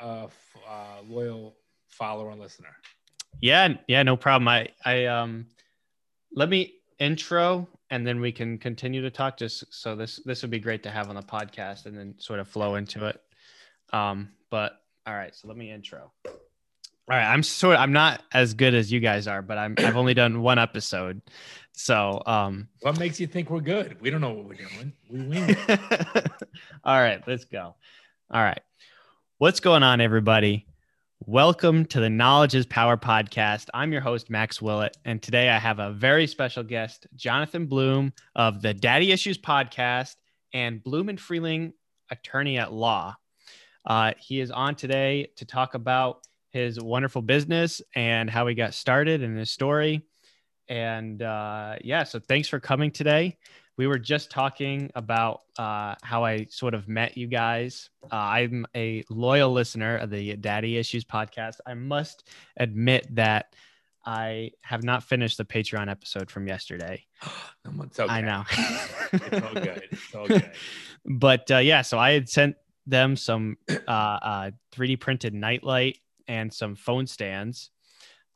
uh, uh, loyal follower and listener. Yeah, yeah, no problem. I, I, um, let me intro and then we can continue to talk. Just so this, this would be great to have on the podcast and then sort of flow into it. Um, but all right, so let me intro. All right, I'm sort. Of, I'm not as good as you guys are, but I'm. I've only done one episode, so um. What makes you think we're good? We don't know what we're doing. We win. All right, let's go. All right. What's going on, everybody? Welcome to the Knowledge is Power podcast. I'm your host, Max Willett, and today I have a very special guest, Jonathan Bloom of the Daddy Issues podcast and Bloom and Freeling attorney at law. Uh, he is on today to talk about his wonderful business and how he got started and his story. And uh, yeah, so thanks for coming today. We were just talking about uh, how I sort of met you guys. Uh, I'm a loyal listener of the Daddy Issues podcast. I must admit that I have not finished the Patreon episode from yesterday. Okay. I know. It's all good. It's all good. but uh, yeah, so I had sent them some uh, uh, 3D printed nightlight and some phone stands.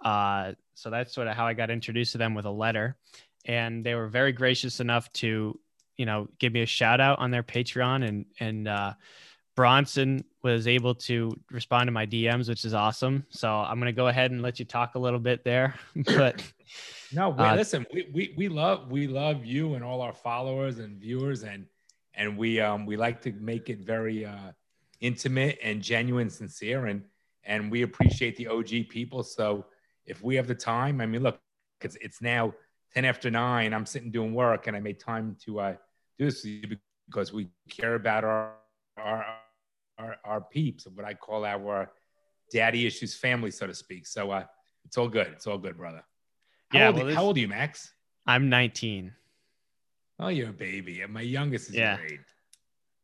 Uh, so that's sort of how I got introduced to them with a letter, and they were very gracious enough to, you know, give me a shout out on their Patreon, and and uh, Bronson was able to respond to my DMs, which is awesome. So I'm gonna go ahead and let you talk a little bit there, but. No, wait, Uh, listen, we, we we love we love you and all our followers and viewers and and we um we like to make it very uh intimate and genuine, sincere and and we appreciate the OG people. So if we have the time, I mean, look, it's it's now ten after nine. I'm sitting doing work and I made time to uh do this with you because we care about our our our, our peeps, what I call our daddy issues family, so to speak. So uh it's all good. It's all good, brother. How, Yeah, old, well, this- how old are you, Max? I'm 19. Oh, you're a baby. And my youngest is Yeah.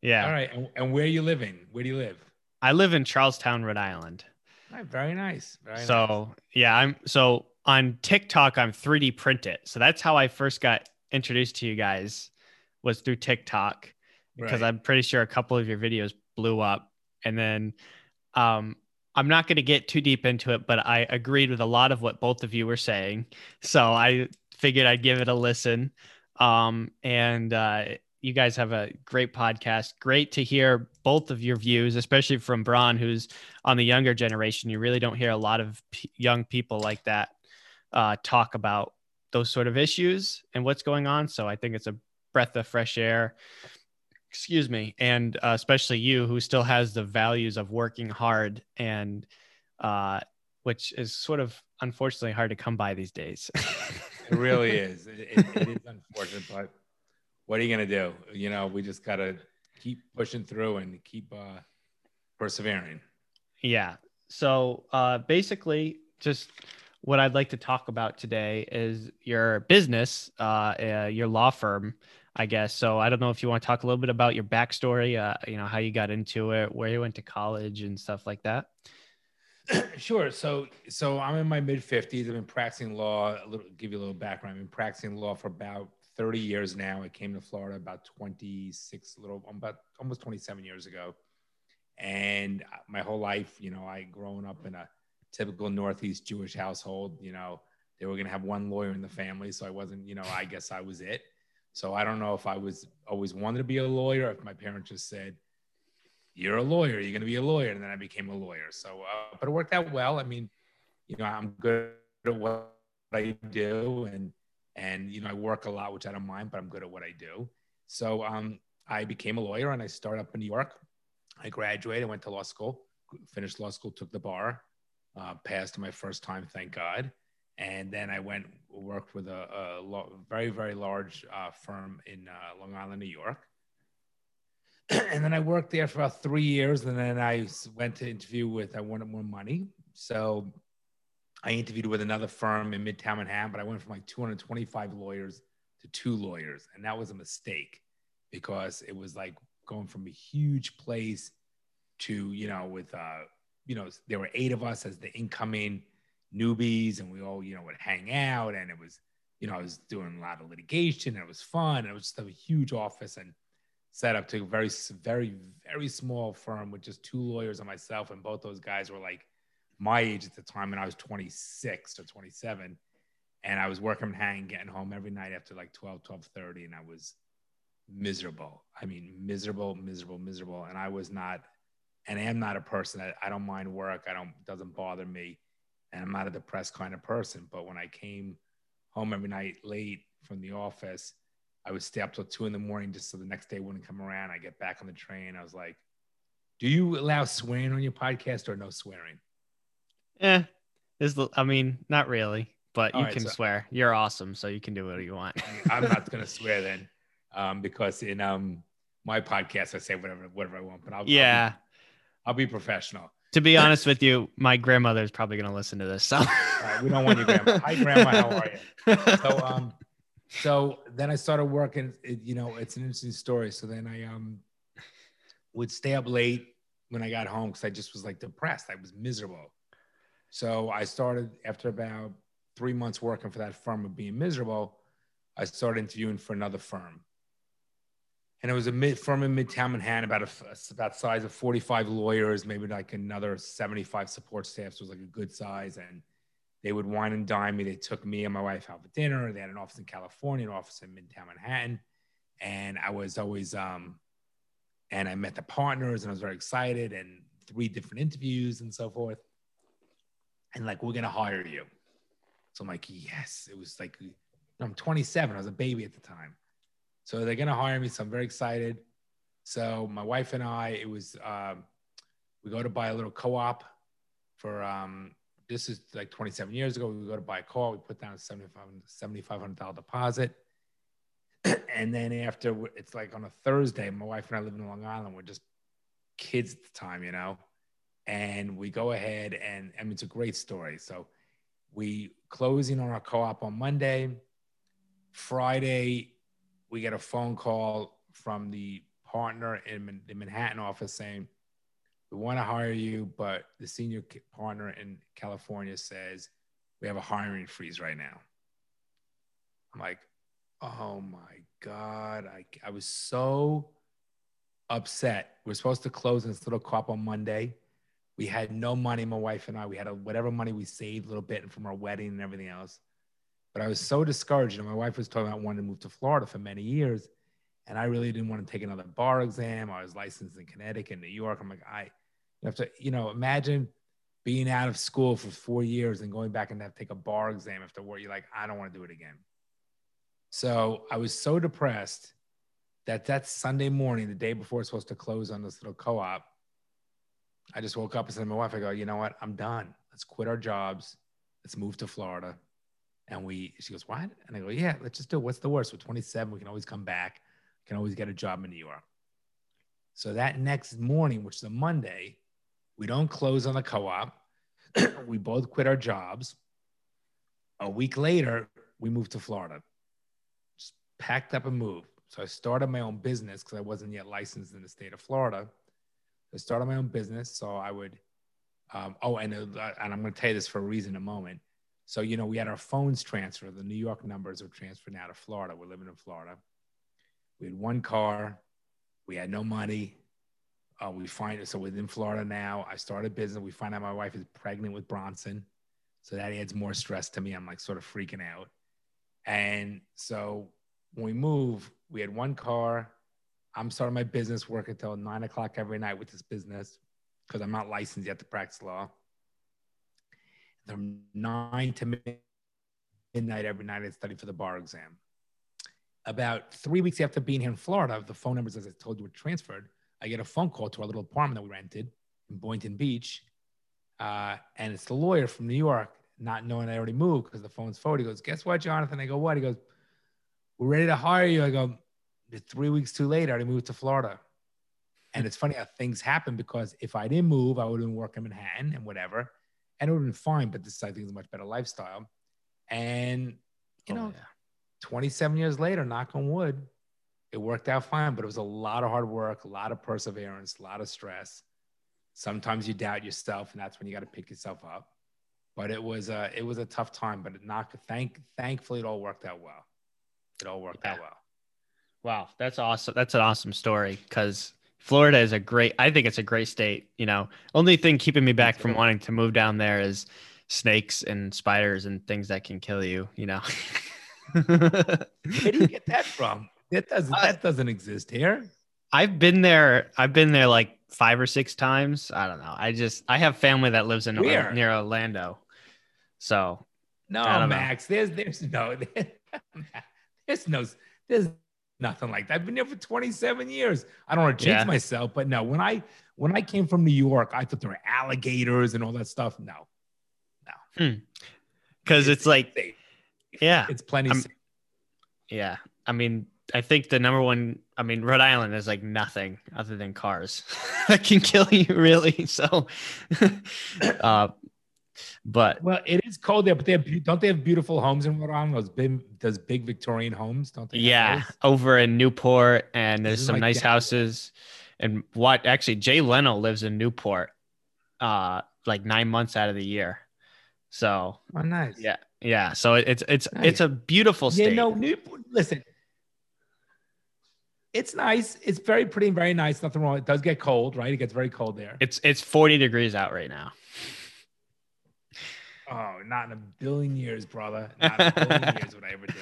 Yeah. All right. And, and where are you living? Where do you live? I live in Charlestown, Rhode Island. All right, very nice. Very nice. so yeah, I'm so on TikTok, I'm 3D print it. So that's how I first got introduced to you guys was through TikTok because Right. I'm pretty sure a couple of your videos blew up. And then um I'm not going to get too deep into it, but I agreed with a lot of what both of you were saying. So I figured I'd give it a listen. Um, and uh, you guys have a great podcast. Great to hear both of your views, especially from Braun, who's on the younger generation. You really don't hear a lot of p- young people like that uh, talk about those sort of issues and what's going on. So I think it's a breath of fresh air. Excuse me, and uh, especially you, who still has the values of working hard and uh, which is sort of unfortunately hard to come by these days. it really is. It, it, it is unfortunate, but what are you going to do? You know, we just got to keep pushing through and keep uh, persevering. Yeah. So uh, basically, just what I'd like to talk about today is your business, uh, uh, your law firm, I guess. So I don't know if you want to talk a little bit about your backstory, uh, you know, how you got into it, where you went to college, and stuff like that. sure. So, so I'm in my mid 50s. I've been practicing law. Little, give you a little background. I've been practicing law for about 30 years now. I came to Florida about 26, a little, about almost 27 years ago. And my whole life, you know, I grown up in a typical Northeast Jewish household. You know, they were going to have one lawyer in the family, so I wasn't. You know, I guess I was it. So I don't know if I was always wanted to be a lawyer. If my parents just said, "You're a lawyer, you're going to be a lawyer," and then I became a lawyer. So, uh, but it worked out well. I mean, you know, I'm good at what I do, and and you know, I work a lot, which I don't mind, but I'm good at what I do. So, um, I became a lawyer, and I started up in New York. I graduated, went to law school, finished law school, took the bar, uh, passed my first time, thank God. And then I went worked with a, a lo- very very large uh, firm in uh, Long Island, New York. and then I worked there for about three years, and then I went to interview with. I wanted more money, so I interviewed with another firm in Midtown Manhattan. But I went from like 225 lawyers to two lawyers, and that was a mistake because it was like going from a huge place to you know with uh you know there were eight of us as the incoming newbies and we all you know would hang out and it was you know i was doing a lot of litigation and it was fun and it was just a huge office and set up to a very, very, very small firm with just two lawyers and myself. And both those guys were like my age at the time. And I was 26 or 27. And I was working hang, getting home every night after like 12, 12 30. And I was miserable. I mean, miserable, miserable, miserable. And I was not, and I am not a person that I don't mind work. I don't, doesn't bother me. And I'm not a depressed kind of person. But when I came home every night late from the office, I would stay up till two in the morning just so the next day wouldn't come around. I get back on the train. I was like, do you allow swearing on your podcast or no swearing? Yeah, is I mean, not really, but you right, can so, swear. You're awesome, so you can do whatever you want. I'm not gonna swear then, um, because in um my podcast I say whatever whatever I want, but I'll yeah, I'll be, I'll be professional. To be honest with you, my grandmother is probably gonna listen to this, so right, we don't want your grandma. Hi, grandma, how are you? So um, so then I started working. It, you know, it's an interesting story. So then I um would stay up late when I got home because I just was like depressed. I was miserable. So I started after about three months working for that firm of being miserable. I started interviewing for another firm, and it was a mid firm in Midtown Manhattan, about a about size of forty five lawyers, maybe like another seventy five support staff. So was like a good size, and they would wine and dine me. They took me and my wife out for dinner. They had an office in California, an office in Midtown Manhattan, and I was always um, and I met the partners, and I was very excited, and three different interviews and so forth and like we're gonna hire you. So I'm like, yes. It was like I'm 27. I was a baby at the time. So they're gonna hire me. So I'm very excited. So my wife and I, it was um, we go to buy a little co-op for um, this is like 27 years ago. We go to buy a car. We put down a 75 dollar deposit. and then after it's like on a Thursday, my wife and I live in Long Island. We're just kids at the time, you know and we go ahead and I mean it's a great story. So we closing on our co-op on Monday. Friday, we get a phone call from the partner in the Manhattan office saying, "We want to hire you, but the senior partner in California says we have a hiring freeze right now." I'm like, "Oh my god!" I I was so upset. We're supposed to close this little co-op on Monday we had no money, my wife and I. We had a, whatever money we saved a little bit from our wedding and everything else. But I was so discouraged. And my wife was talking about wanting to move to Florida for many years. And I really didn't want to take another bar exam. I was licensed in Connecticut, New York. I'm like, I have to, you know, imagine being out of school for four years and going back and have to take a bar exam after work. You're like, I don't want to do it again. So I was so depressed that that Sunday morning, the day before it's supposed to close on this little co-op, I just woke up and said to my wife, I go, you know what? I'm done. Let's quit our jobs. Let's move to Florida. And we, she goes, what? And I go, yeah, let's just do it. What's the worst? We're 27. We can always come back. We can always get a job in New York. So that next morning, which is a Monday, we don't close on the co-op. we both quit our jobs. A week later, we moved to Florida. Just packed up and moved. So I started my own business because I wasn't yet licensed in the state of Florida. I started my own business. So I would, um, oh, and, uh, and I'm going to tell you this for a reason in a moment. So, you know, we had our phones transferred. The New York numbers are transferred now to Florida. We're living in Florida. We had one car. We had no money. Uh, we find it. So within Florida now, I started a business. We find out my wife is pregnant with Bronson. So that adds more stress to me. I'm like sort of freaking out. And so when we move, we had one car I'm starting my business work until nine o'clock every night with this business because I'm not licensed yet to practice law. From nine to midnight every night, I study for the bar exam. About three weeks after being here in Florida, the phone numbers, as I told you, were transferred. I get a phone call to our little apartment that we rented in Boynton Beach. Uh, and it's the lawyer from New York, not knowing I already moved because the phone's forward. He goes, Guess what, Jonathan? I go, What? He goes, We're ready to hire you. I go, three weeks too late, I already moved to Florida. And it's funny how things happen because if I didn't move, I would have been working in Manhattan and whatever, and it would have been fine. But this, I think, is a much better lifestyle. And you oh, know, yeah. 27 years later, knock on wood, it worked out fine. But it was a lot of hard work, a lot of perseverance, a lot of stress. Sometimes you doubt yourself, and that's when you got to pick yourself up. But it was a it was a tough time. But it knocked. Thank thankfully, it all worked out well. It all worked yeah. out well. Wow, that's awesome. That's an awesome story because Florida is a great. I think it's a great state. You know, only thing keeping me back from wanting to move down there is snakes and spiders and things that can kill you. You know. Where do you get that from? That doesn't uh, that doesn't exist here. I've been there. I've been there like five or six times. I don't know. I just I have family that lives in Where? near Orlando, so no, Max. Know. There's there's no there's no there's nothing like that. I've been there for 27 years. I don't want to change yeah. myself, but no. When I when I came from New York, I thought there were alligators and all that stuff. No, no, because hmm. it's, it's, like safe. yeah, it's plenty. Yeah, I mean, I think the number one. I mean, Rhode Island is like nothing other than cars that can kill you, really. So, uh, but well, it is cold there. But they have, don't they have beautiful homes in Rhode Island? Those big, those big Victorian homes, don't they? Yeah, over in Newport, and there's some nice houses. And what actually, Jay Leno lives in Newport, uh, like nine months out of the year. So, oh, nice. Yeah, yeah. So it's it's nice. it's a beautiful state. Yeah, no, Newport. Listen, it's nice. It's very pretty and very nice. Nothing wrong. It does get cold, right? It gets very cold there. It's it's 40 degrees out right now. Oh, not in a billion years, brother. Not in a billion years would I ever do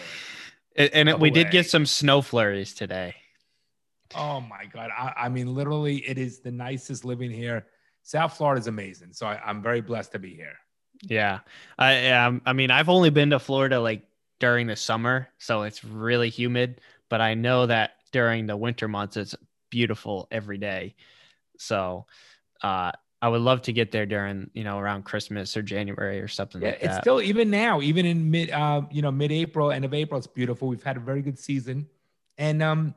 it. And, and we did get some snow flurries today. Oh my god! I, I, mean, literally, it is the nicest living here. South Florida is amazing, so I, am very blessed to be here. Yeah, I um, I mean, I've only been to Florida like during the summer, so it's really humid. But I know that during the winter months, it's beautiful every day. So, uh, I would love to get there during, you know, around Christmas or January or something yeah, like it's still even now, even in mid, uh, you know, mid-April, end of April, it's beautiful. We've had a very good season, and um,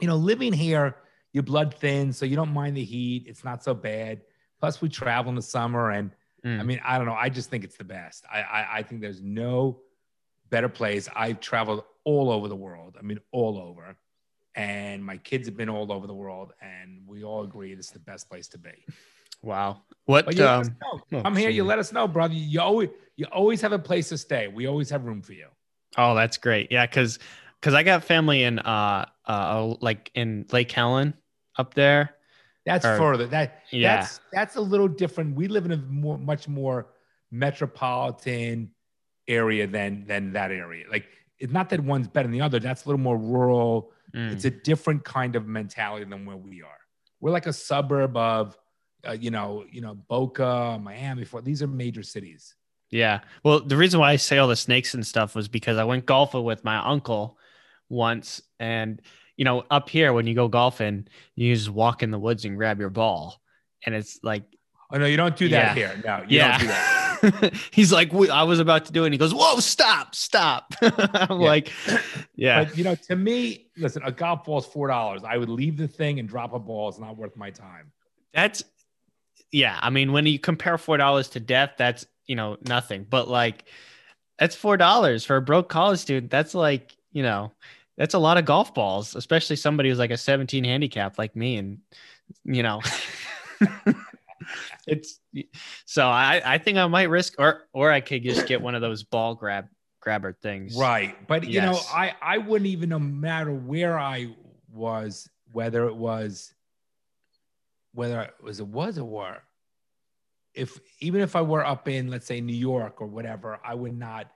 you know, living here, your blood thins, so you don't mind the heat. It's not so bad. Plus, we travel in the summer, and mm. I mean, I don't know. I just think it's the best. I, I, I think there's no better place. I've traveled all over the world. I mean, all over, and my kids have been all over the world, and we all agree this is the best place to be. Wow. What? Um, oh, I'm here. You let us know, brother. You always you always have a place to stay. We always have room for you. Oh, that's great. Yeah, because because I got family in uh uh like in Lake Helen up there. That's or, further. That yeah. That's that's a little different. We live in a more much more metropolitan area than than that area. Like it's not that one's better than the other. That's a little more rural. Mm. It's a different kind of mentality than where we are. We're like a suburb of uh, you know, you know, Boca, Miami. For these are major cities. Yeah. Well, the reason why I say all the snakes and stuff was because I went golfing with my uncle once, and you know, up here when you go golfing, you just walk in the woods and grab your ball, and it's like, oh no, you don't do that yeah. here. No, you yeah. don't do that. He's like, I was about to do it. And he goes, Whoa, stop, stop. I'm yeah. like, Yeah. But, you know, to me, listen, a golf ball is $4. I would leave the thing and drop a ball. It's not worth my time. That's yeah, I mean, when you compare four dollars to death, that's you know nothing. But like, that's four dollars for a broke college student. That's like you know, that's a lot of golf balls, especially somebody who's like a 17 handicap like me, and you know. it's so I, I think I might risk or or I could just get one of those ball grab grabber things. Right. But yes. you know, I I wouldn't even no matter where I was, whether it was whether it was it was a war, if even if I were up in let's say New York or whatever, I would not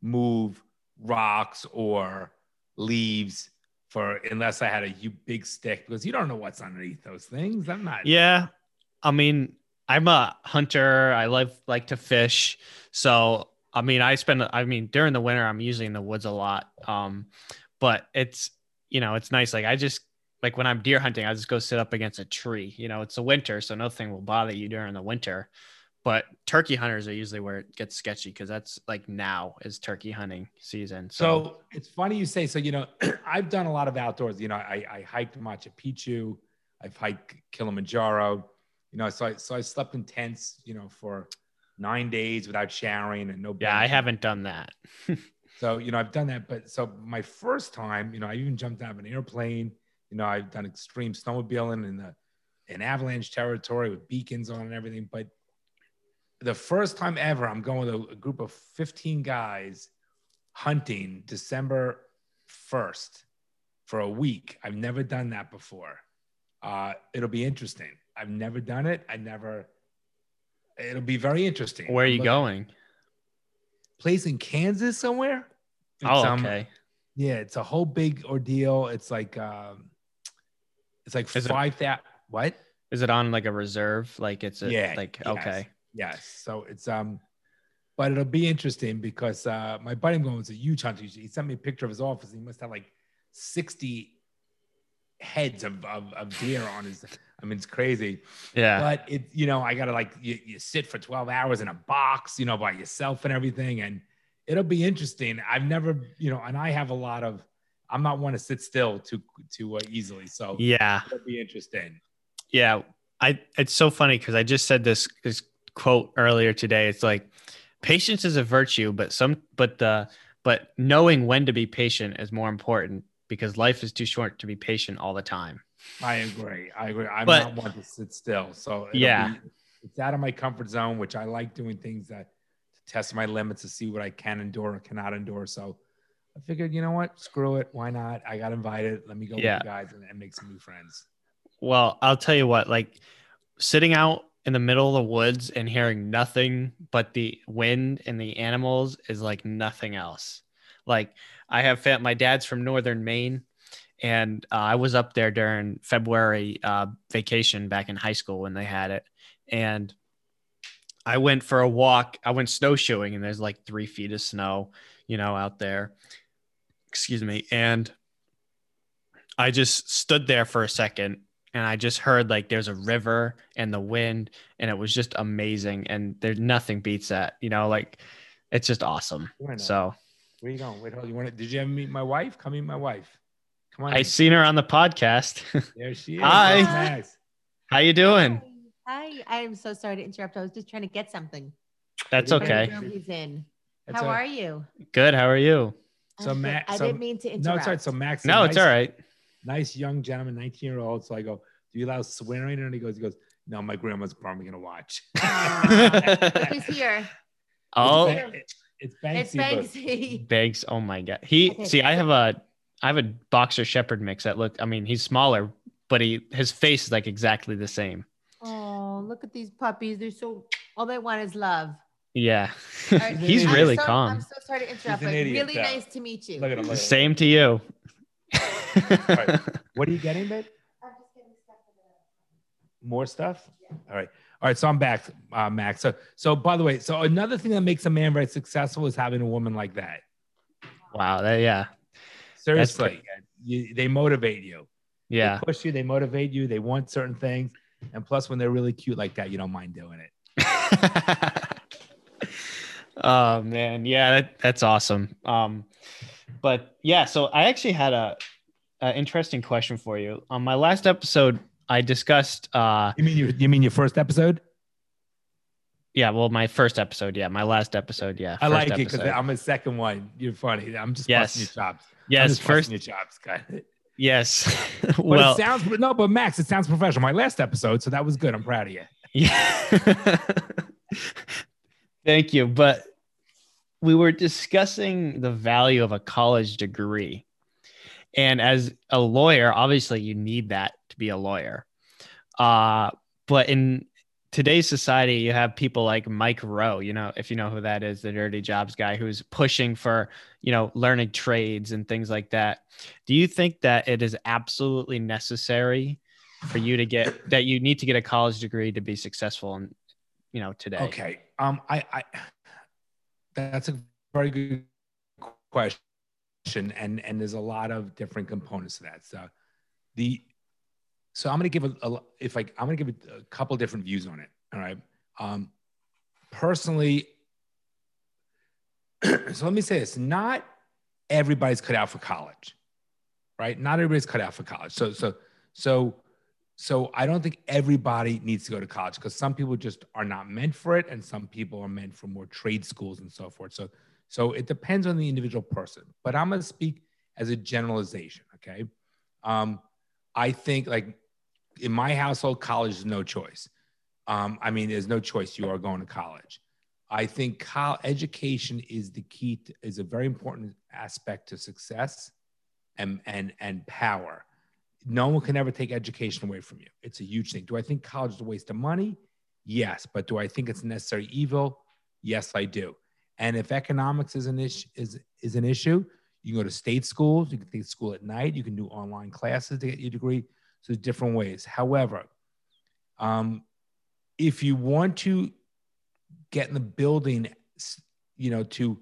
move rocks or leaves for unless I had a big stick because you don't know what's underneath those things. I'm not. Yeah, I mean, I'm a hunter. I love like to fish, so I mean, I spend. I mean, during the winter, I'm usually in the woods a lot. Um, but it's you know, it's nice. Like I just like when I'm deer hunting, I just go sit up against a tree. You know, it's a winter, so nothing will bother you during the winter. But turkey hunters are usually where it gets sketchy because that's like now is turkey hunting season. So. so, it's funny you say so. You know, I've done a lot of outdoors. You know, I, I hiked Machu Picchu, I've hiked Kilimanjaro. You know, so I so I slept in tents. You know, for nine days without showering and no. Yeah, I haven't done that. so you know, I've done that. But so my first time, you know, I even jumped out of an airplane you know, I've done extreme snowmobiling in the in avalanche territory with beacons on and everything. But the first time ever, I'm going with a, a group of 15 guys hunting December 1st for a week. I've never done that before. Uh, it'll be interesting. I've never done it. I never. It'll be very interesting. Where are you going? Place in Kansas somewhere. It's, Oh, um, okay. yeah, it's a whole big ordeal. It's like um, it's like Is five thousand. What? Is it on like a reserve? Like it's a Yeah, like yes. okay. Yes. So it's um, but it'll be interesting because uh, my buddy I'm going was a huge hunter. He sent me a picture of his office. He must have like sixty heads of of, of deer on his. I mean, it's crazy. Yeah. But it, you know, I gotta like you, you sit for twelve hours in a box, you know, by yourself and everything, and it'll be interesting. I've never, you know, and I have a lot of. I'm not one to sit still too too uh, easily, so yeah. it'll be interesting. Yeah. I it's so funny because I just said this this quote earlier today. It's like patience is a virtue, but some but the but knowing when to be patient is more important because life is too short to be patient all the time. I agree. I agree. I'm But- not one to sit still. So Yeah. be- it's out of my comfort zone, which I like doing things that to test my limits to see what I can endure or cannot endure. So I figured, you know what? Screw it. Why not? I got invited. Let me go Yeah. with you guys and, and make some new friends. Well, I'll tell you what, like sitting out in the middle of the woods and hearing nothing but the wind and the animals is like nothing else. Like I have fam- my dad's from northern Maine and uh, I was up there during February uh, vacation back in high school when they had it. And I went for a walk. I went snowshoeing and there's like three feet of snow, you know, out there. Excuse me. And I just stood there for a second and I just heard like there's a river and the wind and it was just amazing and there's nothing beats that you know like it's just awesome so Where you going? Wait, hold. You want to? Did you ever meet my wife? Come meet my wife. Come on. I in. seen her on the podcast There she is. Hi. That's Max. how you doing Hi. I am so sorry to interrupt. I was just trying to get something. that's What From are the okay he's in. That's How a- are you? good how are you So I'm. Matt- I so- didn't mean to interrupt. No, it's all right. So Max. is a no it's all right Nice young gentleman, 19 year old. So I go, Do you allow swearing? And he goes, He goes, No, my grandma's probably gonna watch. Who's here? oh It's, Ba- it's Banksy. It's Banksy. Banks oh my god he Okay. see I have a I have a boxer shepherd mix that look I mean he's smaller but he his face is like exactly the same Oh, look at these puppies. They're so all they want is love. Yeah All right, he's I'm really so, calm I'm so sorry to interrupt, but idiot, really though. nice to meet you. Look at him. Look at him. same to you right. What are you getting, babe? More stuff? Yeah. All right. All right. So I'm back, uh, Max. So, so by the way, so another thing that makes a man very successful is having a woman like that. wow that, yeah Seriously, pretty you, they motivate you. yeah They push you. They motivate you. They want certain things, and plus, when they're really cute like that, you don't mind doing it. man, yeah, that, that's awesome. Um, but yeah, so I actually had a, a interesting question for you. On my last episode, I discussed. Uh, You mean your, you mean your first episode? yeah, well, my first episode, yeah, my last episode, yeah. I like it because. I'm a second one. You're funny. I'm just Yes. busting your chops. I'm yes, just first, your chops, guy. But yes. it well, sounds no, but Max, it sounds professional. My last episode, so that was good. I'm proud of you. Yeah. Thank you. But we were discussing the value of a college degree. And as a lawyer, obviously you need that to be a lawyer. Uh, but in today's society, you have people like Mike Rowe, you know, if you know who that is, the dirty jobs guy who's pushing for, you know, learning trades and things like that. Do you think that it is absolutely necessary for you to get that you need to get a college degree to be successful in, you know, today? Okay. Um, I, I, that's a very good question, and and there's a lot of different components to that. So, the, so I'm gonna give a, a if I I'm gonna give a, a couple different views on it. All right. Um, personally, so let me say this: not everybody's cut out for college, right? Not everybody's cut out for college. So so so so I don't think everybody needs to go to college because some people just are not meant for it, and some people are meant for more trade schools and so forth. So, so it depends on the individual person. But I'm gonna speak as a generalization. Okay, um, I think like in my household, college is no choice. Um, I mean, there's no choice. You are going to college. I think college education is the key. To, is a very important aspect to success. and and and power. No one can ever take education away from you. It's a huge thing. Do I think college is a waste of money? Yes, but do I think it's a necessary evil? Yes, I do. And if economics is an issue is is an issue, you can go to state schools. You can take school at night. You can do online classes to get your degree. So different ways. However, um, if you want to get in the building, you know, to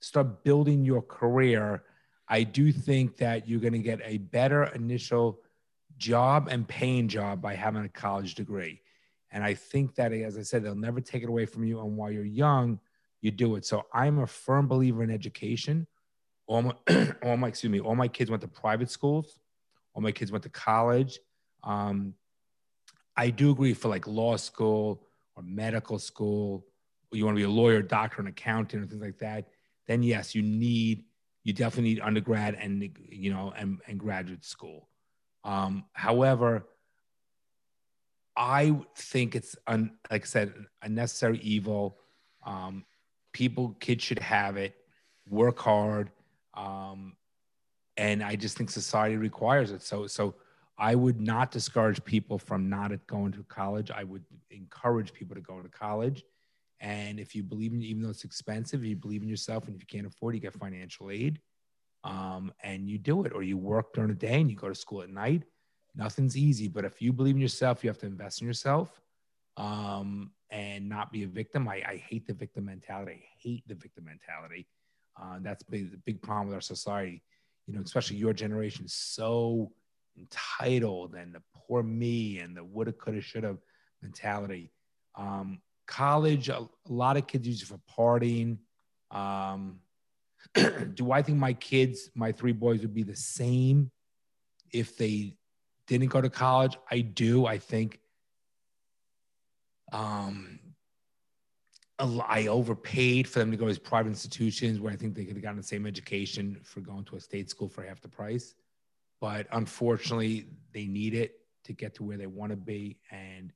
start building your career, I do think that you're going to get a better initial job and paying job by having a college degree. And I think that, as I said, they'll never take it away from you. And while you're young, you do it. So I'm a firm believer in education. All my, all my, excuse me, all my kids went to private schools. All my kids went to college. Um, I do agree for like law school or medical school, or you want to be a lawyer, doctor, an accountant, or things like that. Then yes, you need, you definitely need undergrad and you know and, and graduate school. Um, however, I think it's un, like I said, a necessary evil. Um, people, kids should have it. Work hard, um, and I just think society requires it. So, so I would not discourage people from not going to college. I would encourage people to go to college. And if you believe in, even though it's expensive, you believe in yourself, and if you can't afford, you get financial aid, um, and you do it, or you work during the day and you go to school at night nothing's easy, but if you believe in yourself, you have to invest in yourself um, and not be a victim. I, I, hate the victim mentality. I hate the victim mentality. Uh, that's big, the big problem with our society. You know, especially your generation so entitled and the poor me and the woulda, coulda, shoulda mentality. Um, college, a, a, lot of kids use it for partying. Um, do I think my kids, my three boys, would be the same if they didn't go to college. I do. I think um, I overpaid for them to go to these private institutions where I think they could have gotten the same education for going to a state school for half the price. But unfortunately, they need it to get to where they want to be. And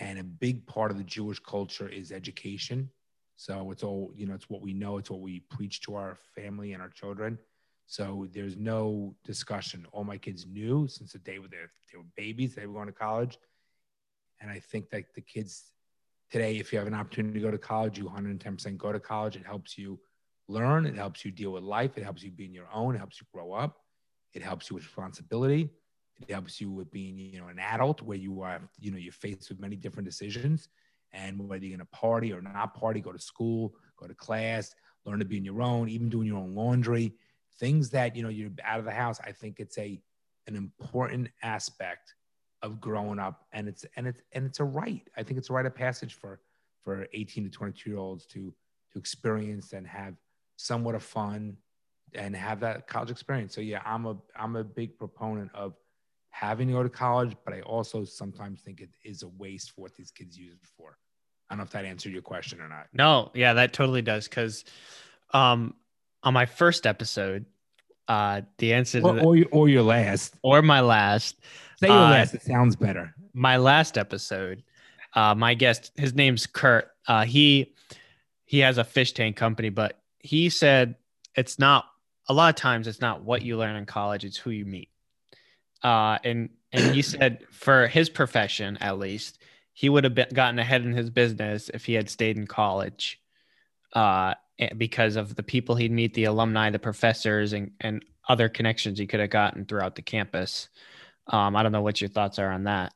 and a big part of the Jewish culture is education. So it's all, you know, it's what we know, it's what we preach to our family and our children. So there's no discussion. All my kids knew since the day they, they were babies, they were going to college. And I think that the kids today, if you have an opportunity to go to college, you 110% go to college. It helps you learn. It helps you deal with life. It helps you be in your own. It helps you grow up. It helps you with responsibility. It helps you with being, you know, an adult where you are, you know, you're faced with many different decisions. And whether you're going to party or not party, go to school, go to class, learn to be in your own, even doing your own laundry things that you know you're out of the house i think it's a an important aspect of growing up. And it's and it's and it's a right i think it's a rite of passage for for 18 to 22 year olds to to experience and have somewhat of fun and have that college experience. So yeah i'm a i'm a big proponent of having to go to college but i also sometimes think it is a waste for what these kids use it for i don't know if that answered your question or not no yeah that totally does because um on my first episode, uh, the answer or, the, or, your, or your last or my last. Say your uh, last. It sounds better. My last episode, uh, my guest, his name's Kurt. Uh, he he has a fish tank company, but he said it's not a lot of times it's not what you learn in college; it's who you meet. Uh, and and he said for his profession, at least, he would have been, gotten ahead in his business if he had stayed in college. Uh, because of the people he'd meet, the alumni, the professors, and, and other connections he could have gotten throughout the campus. Um, I don't know what your thoughts are on that.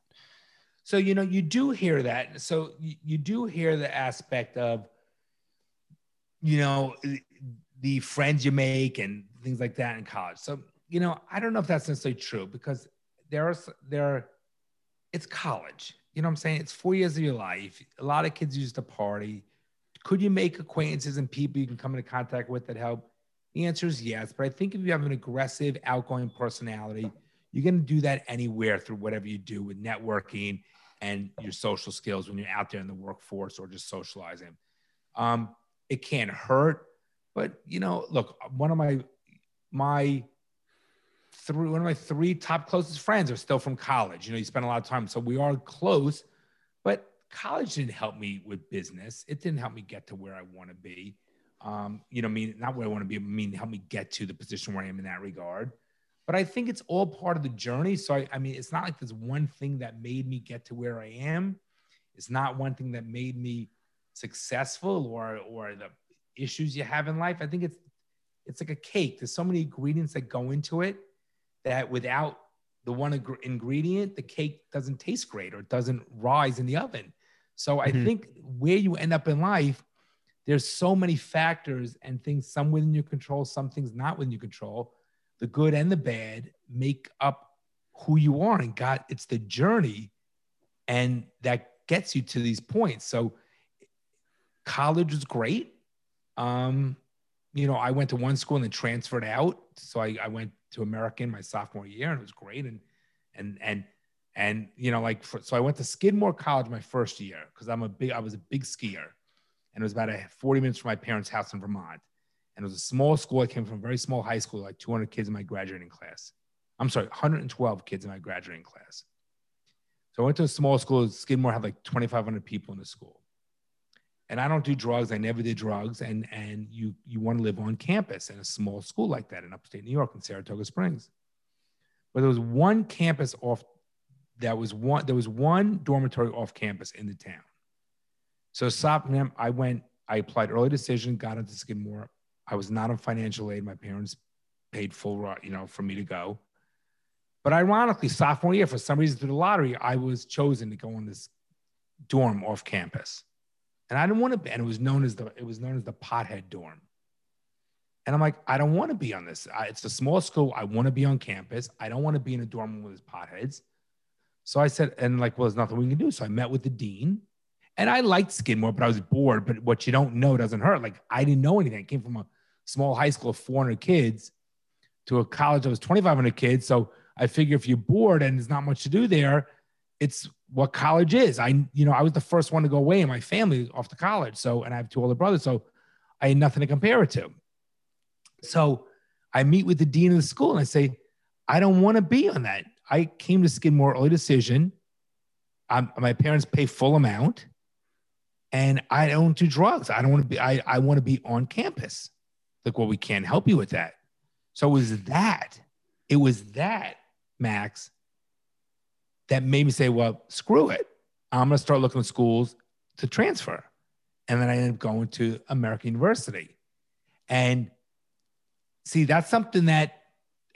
So, you know, you do hear that. So, you, you do hear the aspect of, you know, the friends you make and things like that in college. So, you know, I don't know if that's necessarily true because there are, there, it's college. You know what I'm saying? It's four years of your life. A lot of kids used to party could you make acquaintances and people you can come into contact with that help? The answer is yes. But I think if you have an aggressive, outgoing personality, you're going to do that anywhere through whatever you do with networking and your social skills when you're out there in the workforce or just socializing. Um, it can't hurt, but you know, look, one of my my three one of my three top closest friends are still from college. You know, you spend a lot of time, so we are close, but college didn't help me with business. It didn't help me get to where I want to be. Um, you know, I mean, not where I want to be, I mean, help me get to the position where I am in that regard. but I think it's all part of the journey. So I, I mean, it's not like there's one thing that made me get to where I am. It's not one thing that made me successful or or the issues you have in life. I think it's it's like a cake. There's so many ingredients that go into it that without the one ing- ingredient, the cake doesn't taste great or it doesn't rise in the oven. So I Mhm. think where you end up in life, there's so many factors and things, some within your control, some things not within your control. The good and the bad make up who you are. And God, it's the journey and that gets you to these points. So college was great. Um, you know, I went to one school and then transferred out. So I, I went to American my sophomore year and it was great. And, and, and, and, you know, like, for, so I went to Skidmore College my first year because I'm a big, I was a big skier and it was about a 40 minutes from my parents' house in Vermont. And it was a small school. I came from a very small high school, like 200 kids in my graduating class. I'm sorry, 112 kids in my graduating class. So I went to a small school. Skidmore had like 2,500 people in the school. And I don't do drugs. I never did drugs. And and you you want to live on campus in a small school like that in upstate New York in Saratoga Springs. But there was one campus off. That was one. There was one dormitory off campus in the town. So sophomore, I went. I applied early decision. Got into Skidmore. I was not on financial aid. My parents paid full, you know, for me to go. But ironically, sophomore year, for some reason through the lottery, I was chosen to go on this dorm off campus. And I didn't want to be, and it was known as the it was known as the pothead dorm. And I'm like, I don't want to be on this. I, it's a small school. I want to be on campus. I don't want to be in a dorm with potheads. So I said, and like, well, there's nothing we can do. So I met with the dean, and I liked Skidmore, but I was bored. But what you don't know doesn't hurt. Like I didn't know anything. I came from a small high school of 400 kids to a college that was 2,500 kids. So I figure if you're bored and there's not much to do there, it's what college is. I, you know, I was the first one to go away in my family off to college. So, and I have two older brothers. So I had nothing to compare it to. So I meet with the dean of the school and I say, I don't want to be on that. I came to Skidmore early decision. Um, my parents pay full amount and I don't do drugs. I don't want to be, I, I want to be on campus. Like, well, we can't help you with that. So it was that, it was that, Max, that made me say, well, screw it. I'm going to start looking at schools to transfer. And then I ended up going to American University. And see, that's something that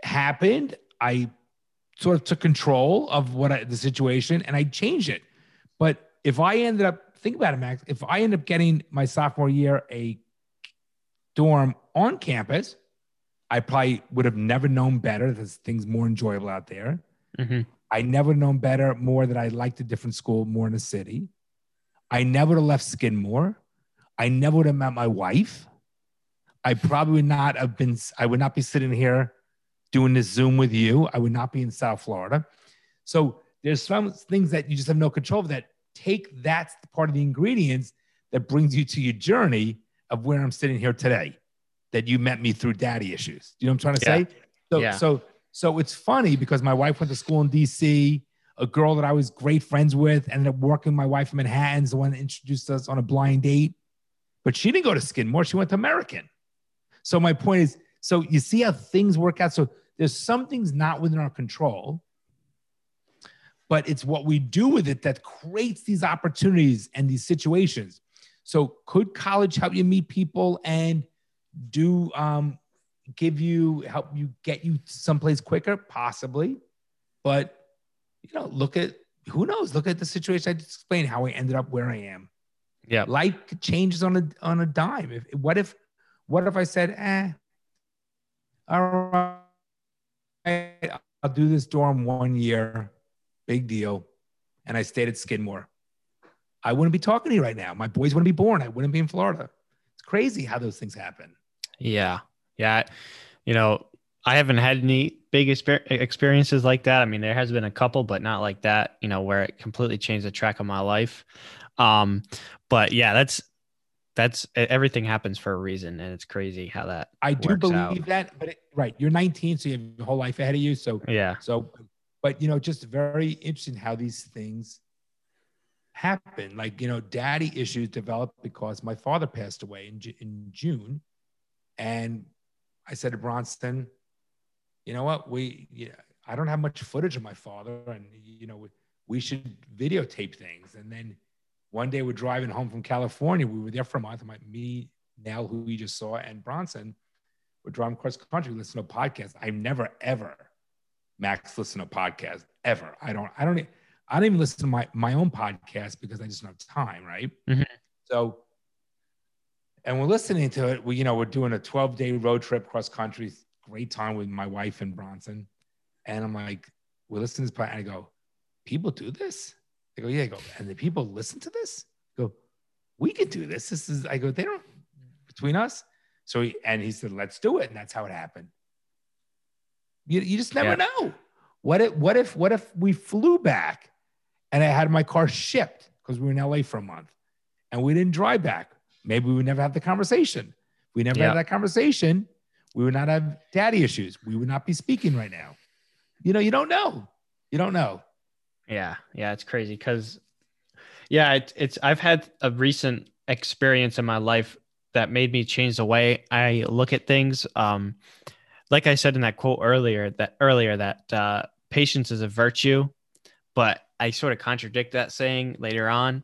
happened. I sort of took control of what I, the situation and I changed it. But if I ended up, think about it, Max, if I end up getting my sophomore year a dorm on campus, I probably would have never known better. There's things more enjoyable out there. Mhm. I never known better more that I liked a different school more in the city. I never would have left Skidmore. I never would have met my wife. I probably would not have been, I would not be sitting here doing this Zoom with you. I would not be in South Florida. So there's some things that you just have no control of that take that's part of the ingredients that brings you to your journey of where I'm sitting here today. That you met me through daddy issues. You know what I'm trying to Yeah. say? So, Yeah. so, so it's funny because my wife went to school in DC. A girl that I was great friends with ended up working my wife in Manhattan's the one that introduced us on a blind date. But she didn't go to Skidmore. She went to American. So my point is, so you see how things work out. So there's some things not within our control, but it's what we do with it that creates these opportunities and these situations. So could college help you meet people and do um, give you help you get you someplace quicker? Possibly, but you know, look at who knows. Look at the situation I just explained how I ended up where I am Yeah. life changes on a on a dime. If what if what if I said, eh, all right, I'll do this dorm one year, big deal, and I stayed at Skidmore. I wouldn't be talking to you right now. My boys wouldn't be born. I wouldn't be in Florida. It's crazy how those things happen. Yeah. Yeah. You know, I haven't had any big exper- experiences like that. I mean, there has been a couple, but not like that, you know, where it completely changed the track of my life. Um, but yeah, that's, that's everything happens for a reason. And it's crazy how that, I do believe out. that, but it, right, you're 19, so you have your whole life ahead of you. So yeah. So, but you know, just very interesting how these things happen. Like, you know, daddy issues developed because my father passed away in, in June. And I said to Bronson, you know what? We, yeah, I don't have much footage of my father, and you know, we, we should videotape things. And then one day we're driving home from California. We were there for a month. My me, Nell, who we just saw, and Bronson, we're driving across the country, listen to a podcast. I've never ever, Max, listen to a podcast ever. I don't. I don't. I don't even listen to my my own podcast because I just don't have time, right? Mhm. So, and we're listening to it. We, you know, we're doing a 12 day road trip cross country. Great time with my wife and Bronson. And I'm like, we're listening to this podcast. And I go, people do this? They go, yeah. I go, and the people listen to this? I go, we can do this. This is, I go, they don't, between us. So, he, and he said, let's do it. And that's how it happened. You, you just never Yeah. know. What if, what if, what if we flew back and I had my car shipped because we were in LA for a month and we didn't drive back? Maybe we would never have the conversation. If we never Yeah. had that conversation, we would not have daddy issues. We would not be speaking right now. You know, you don't know. You don't know. Yeah, yeah, it's crazy because, yeah, it, it's I've had a recent experience in my life that made me change the way I look at things. Um, like I said in that quote earlier, that earlier that uh, patience is a virtue, but I sort of contradict that saying later on.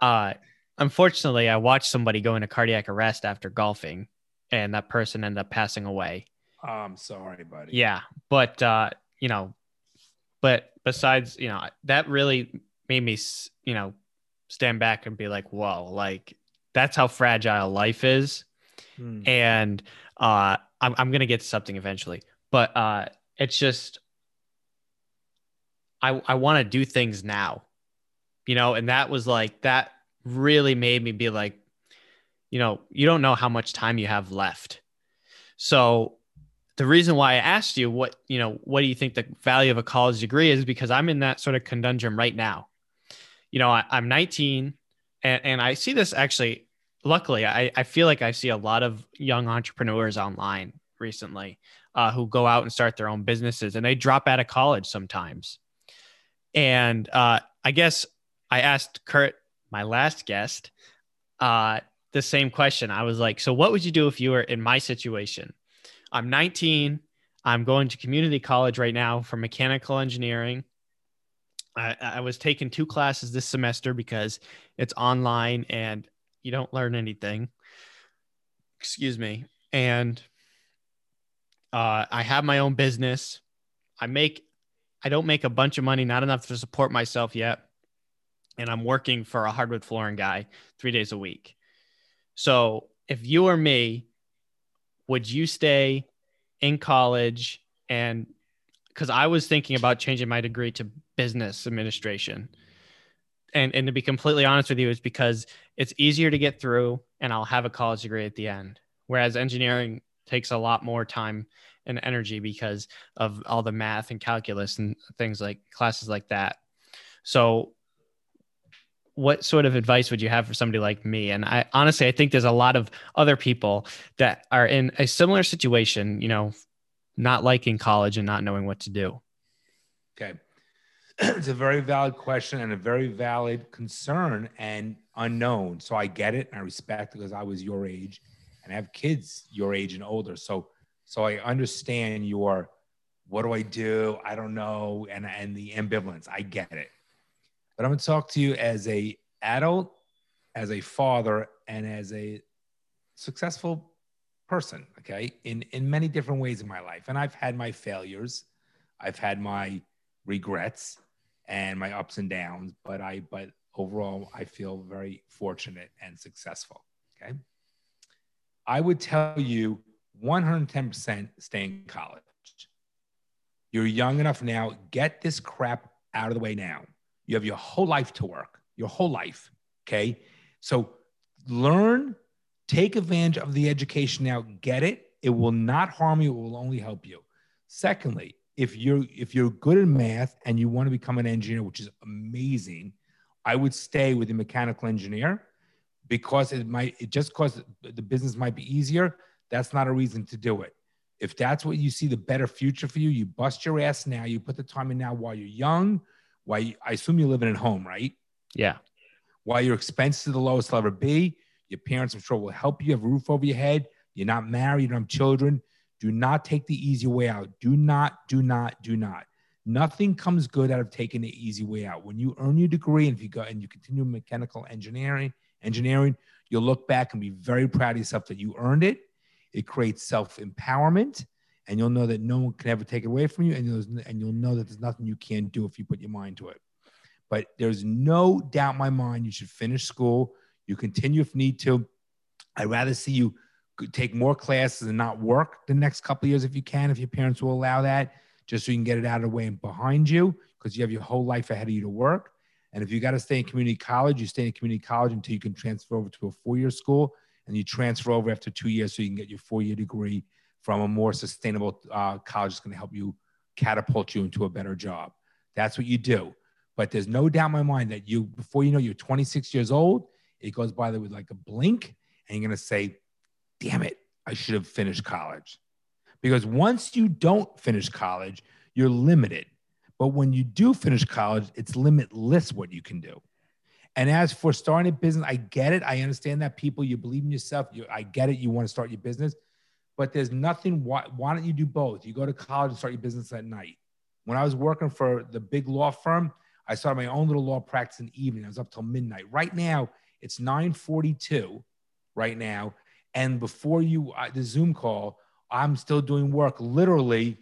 Uh, unfortunately, I watched somebody go into cardiac arrest after golfing, and that person ended up passing away. I'm sorry, buddy. Yeah, but uh, you know, but besides, you know, that really made me, s- you know, stand back and be like, whoa, like that's how fragile life is. Hmm. And uh, I'm I'm gonna get to something eventually, but uh, it's just I I want to do things now, you know, and that was like that really made me be like, you know, you don't know how much time you have left. So the reason why I asked you what, you know, what do you think the value of a college degree is because I'm in that sort of conundrum right now. You know, I, I'm 19 and, and I see this actually, luckily, I, I feel like I see a lot of young entrepreneurs online recently uh, who go out and start their own businesses and they drop out of college sometimes. And uh, I guess I asked Kurt, my last guest, uh, the same question. I was like, so what would you do if you were in my situation? I'm 19. I'm going to community college right now for mechanical engineering. I, I was taking two classes this semester because it's online and you don't learn anything. Excuse me. And uh, I have my own business. I make, I don't make a bunch of money, not enough to support myself yet. And I'm working for a hardwood flooring guy three days a week. So if you or me, would you stay in college and because I was thinking about changing my degree to business administration. And and to be completely honest with you, it's because it's easier to get through and I'll have a college degree at the end. Whereas engineering takes a lot more time and energy because of all the math and calculus and things like classes like that. So what sort of advice would you have for somebody like me? And I honestly, I think there's a lot of other people that are in a similar situation, you know, not liking college and not knowing what to do. Okay. it's a very valid question and a very valid concern and unknown. So I get it and I respect it because I was your age and I have kids your age and older. So so I understand your what do I do? I don't know and and the ambivalence. I get it. But I'm going to talk to you as a adult, as a father and as a successful person, okay? In in many different ways in my life. And I've had my failures. I've had my regrets and my ups and downs, but I but overall I feel very fortunate and successful. Okay. I would tell you 110% stay in college. You're young enough now, get this crap out of the way now. You have your whole life to work, your whole life. Okay. So learn, take advantage of the education now, get it. It will not harm you, it will only help you. Secondly, if you're if you're good at math and you want to become an engineer, which is amazing, I would stay with the mechanical engineer because it might it just cause the business might be easier. That's not a reason to do it. If that's what you see the better future for you, you bust your ass now. You put the time in now while you're young. You, I assume you're living at home, right? Yeah. While your expenses are the lowest they'll ever be, your parents, I'm sure, will help you. Have a roof over your head. You're not married. You don't have children. Do not take the easy way out. Do not, do not, do not. Nothing comes good out of taking the easy way out. When you earn your degree and if you go and you continue mechanical engineering, engineering, you'll look back and be very proud of yourself that you earned it. It creates self-empowerment and you'll know that no one can ever take it away from you and you'll, and you'll know that there's nothing you can do if you put your mind to it. But there's no doubt in my mind you should finish school. You continue if need to. I'd rather see you take more classes and not work the next couple years if you can, if your parents will allow that, just so you can get it out of the way and behind you because you have your whole life ahead of you to work. And if you got to stay in community college, you stay in community college until you can transfer over to a four year school and you transfer over after two years so you can get your four year degree from a more sustainable uh, college that's going to help you catapult you into a better job. That's what you do. But there's no doubt in my mind that you, before you know you're 26 years old, it goes by with like a blink and you're going to say, damn it, I should have finished college. Because once you don't finish college, you're limited. But when you do finish college, it's limitless what you can do. And as for starting a business, I get it. I understand that people, you believe in yourself. You, I get it. You want to start your business, but there's nothing. Why, why don't you do both? You go to college and start your business at night. When I was working for the big law firm, I started my own little law practice in the evening. I was up till midnight. Right now, it's 9:42. Right now, and before you uh, the Zoom call, I'm still doing work, literally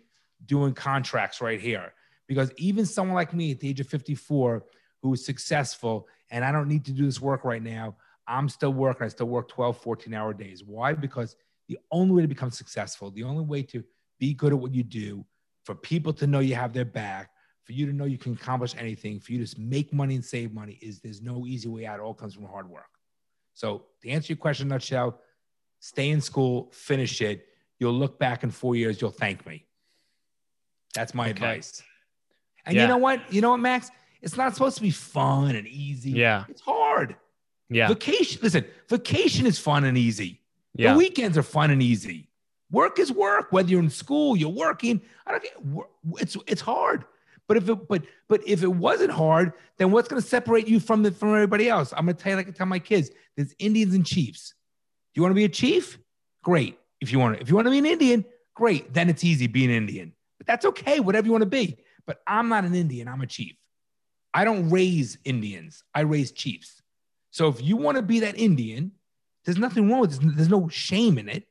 doing contracts right here. Because even someone like me at the age of 54 who is successful and I don't need to do this work right now, I'm still working. I still work 12, 14 hour days. Why? Because the only way to become successful, the only way to be good at what you do, for people to know you have their back, for you to know you can accomplish anything, for you to make money and save money, is there's no easy way out. It all comes from hard work. So to answer your question, nutshell, stay in school, finish it. You'll look back in four years, you'll thank me. That's my okay. advice. And yeah. you know what? You know what, Max? It's not supposed to be fun and easy. Yeah. It's hard. Yeah. Vacation, listen, vacation is fun and easy. Yeah. The weekends are fun and easy. Work is work. Whether you're in school, you're working. I don't care. It's it's hard. But if it but but if it wasn't hard, then what's going to separate you from the from everybody else? I'm going to tell you like I tell my kids: there's Indians and Chiefs. Do You want to be a chief? Great. If you want to, if you want to be an Indian, great. Then it's easy being an Indian. But that's okay, whatever you want to be. But I'm not an Indian, I'm a chief. I don't raise Indians, I raise chiefs. So if you want to be that Indian, there's nothing wrong with this. There's no shame in it,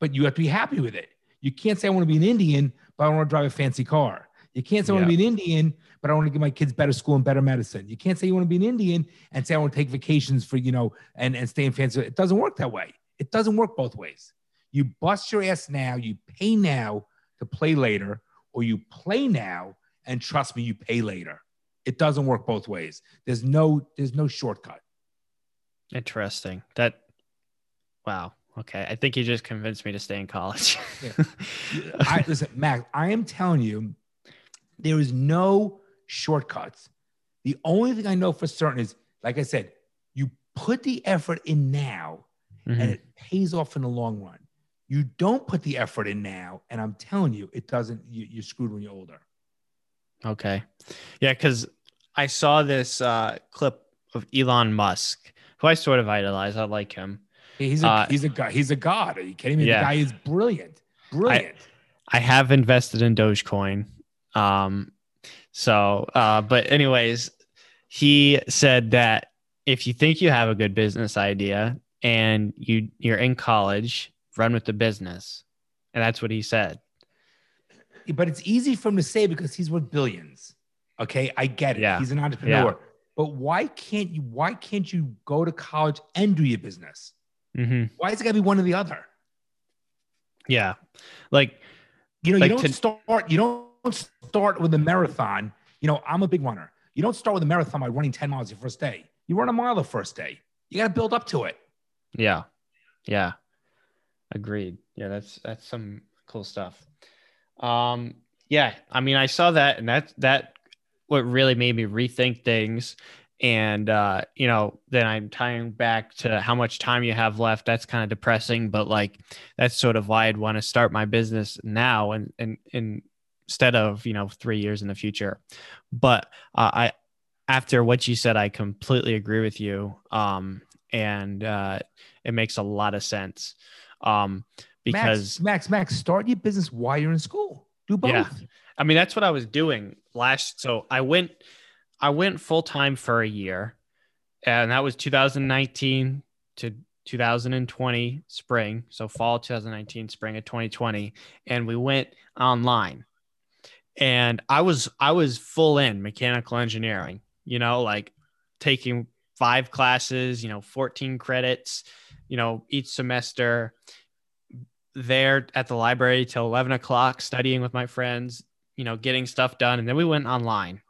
but you have to be happy with it. You can't say I want to be an Indian, but I want to drive a fancy car. You can't say I want to be an Indian, but I want to give my kids better school and better medicine. You can't say you want to be an Indian and say I want to take vacations for, you know, and, and stay in fancy. It doesn't work that way. It doesn't work both ways. You bust your ass now, you pay now to play later, or you play now and trust me, you pay later. It doesn't work both ways. There's no there's no shortcut. Interesting. That wow. Okay. I think you just convinced me to stay in college. yeah. I, listen, Max, I am telling you, there is no shortcuts. The only thing I know for certain is, like I said, you put the effort in now mm-hmm. and it pays off in the long run. You don't put the effort in now, and I'm telling you, it doesn't. You, you're screwed when you're older. Okay, yeah, because I saw this uh, clip of Elon Musk, who I sort of idolize. I like him. He's a uh, he's a guy. He's a god. Are you kidding me? Yeah. The guy is brilliant. Brilliant. I, I have invested in Dogecoin. Um, so, uh, but anyways, he said that if you think you have a good business idea and you you're in college, run with the business, and that's what he said. But it's easy for him to say because he's worth billions. Okay, I get it. Yeah. He's an entrepreneur. Yeah. But why can't you? Why can't you go to college and do your business? Mm-hmm. Why is it got to be one or the other? Yeah, like you know, like you don't to- start. You don't start with a marathon. You know, I'm a big runner. You don't start with a marathon by running 10 miles your first day. You run a mile the first day. You got to build up to it. Yeah. Yeah. Agreed. Yeah, that's that's some cool stuff. Um yeah, I mean I saw that and that that what really made me rethink things and uh you know then i'm tying back to how much time you have left that's kind of depressing but like that's sort of why i'd want to start my business now and and, and instead of you know three years in the future but uh, i after what you said i completely agree with you um and uh it makes a lot of sense um because Max, Max, Max, start your business while you're in school. Do both. Yeah. I mean, that's what I was doing last. So I went, I went full time for a year, and that was 2019 to 2020 spring. So fall 2019, spring of 2020, and we went online. And I was I was full in mechanical engineering. You know, like taking five classes. You know, 14 credits. You know, each semester. There at the library till 11 o'clock, studying with my friends, you know, getting stuff done. And then we went online.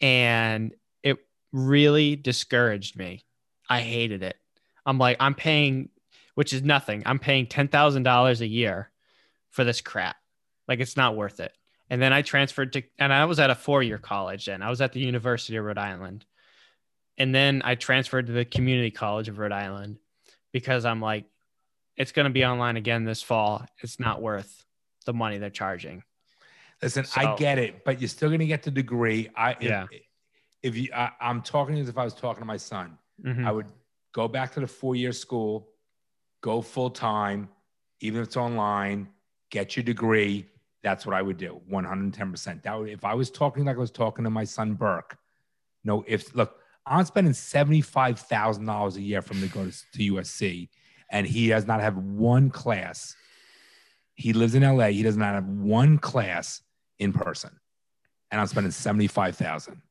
And it really discouraged me. I hated it. I'm like, I'm paying, which is nothing. I'm paying $10,000 a year for this crap. Like, it's not worth it. And then I transferred to, and I was at a four year college then. I was at the University of Rhode Island. And then I transferred to the Community College of Rhode Island because I'm like, it's going to be online again this fall. It's not worth the money they're charging. Listen, So- I get it, but you're still gonna get the degree. I if- Yeah. If, you, I, I'm talking as if I was talking to my son. Mhm. I would go back to the four year school, go full time, even if it's online, get your degree. That's what I would do 110%. That would, if I was talking like I was talking to my son Burke, no, if look, I'm spending $75,000 a year for him to go to, to USC, and he does not have one class. He lives in LA, he does not have one class in person, and I'm spending 75,000.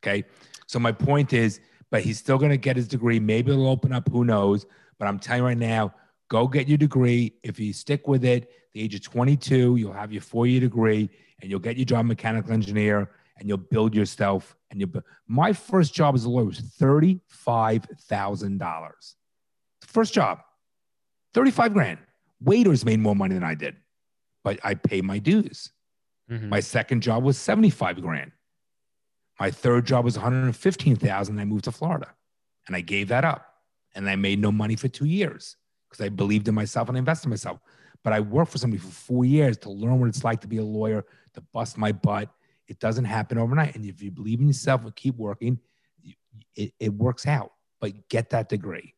Okay. So my point is, but he's still going to get his degree. Maybe it'll open up. Who knows? But I'm telling you right now, go get your degree. If you stick with it, the age of 22, you'll have your four year degree and you'll get your job mechanical engineer and you'll build yourself. And you, will my first job as a lawyer was $35,000. First job, 35 grand. Waiters made more money than I did, but I pay my dues. Mhm. My second job was 75 grand. My third job was 115,000. I moved to Florida and I gave that up. And I made no money for two years because I believed in myself and I invested in myself. But I worked for somebody for four years to learn what it's like to be a lawyer, to bust my butt. It doesn't happen overnight. And if you believe in yourself and keep working, it, it works out. But get that degree.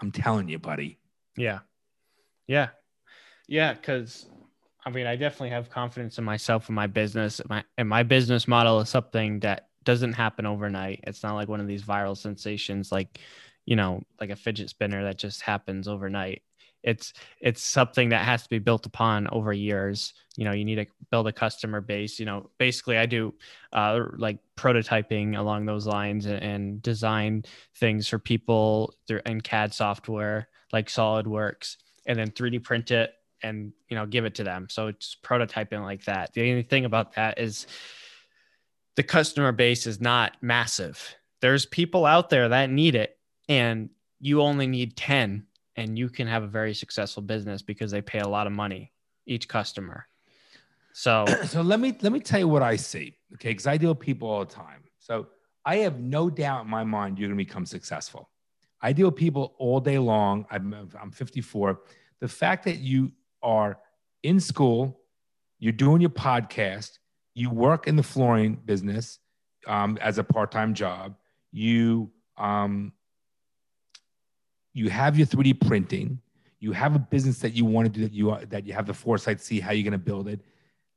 I'm telling you, buddy. Yeah. Yeah. Yeah. Cause I mean, I definitely have confidence in myself and my business. My, and my business model is something that doesn't happen overnight. It's not like one of these viral sensations, like, you know, like a fidget spinner that just happens overnight. It's, it's something that has to be built upon over years. You know, you need to build a customer base. You know, basically, I do uh, like prototyping along those lines and, and design things for people through in CAD software like SolidWorks, and then 3D print it and you know give it to them. So it's prototyping like that. The only thing about that is the customer base is not massive. There's people out there that need it, and you only need 10, and you can have a very successful business because they pay a lot of money each customer. So so let me let me tell you what I see. Okay, because I deal with people all the time. So I have no doubt in my mind you're going to become successful. I deal with people all day long. I'm I'm 54. The fact that you are in school, you're doing your podcast, you work in the flooring business um, as a part-time job, you um, you have your 3D printing, you have a business that you want to do that you that you have the foresight to see how you're going to build it.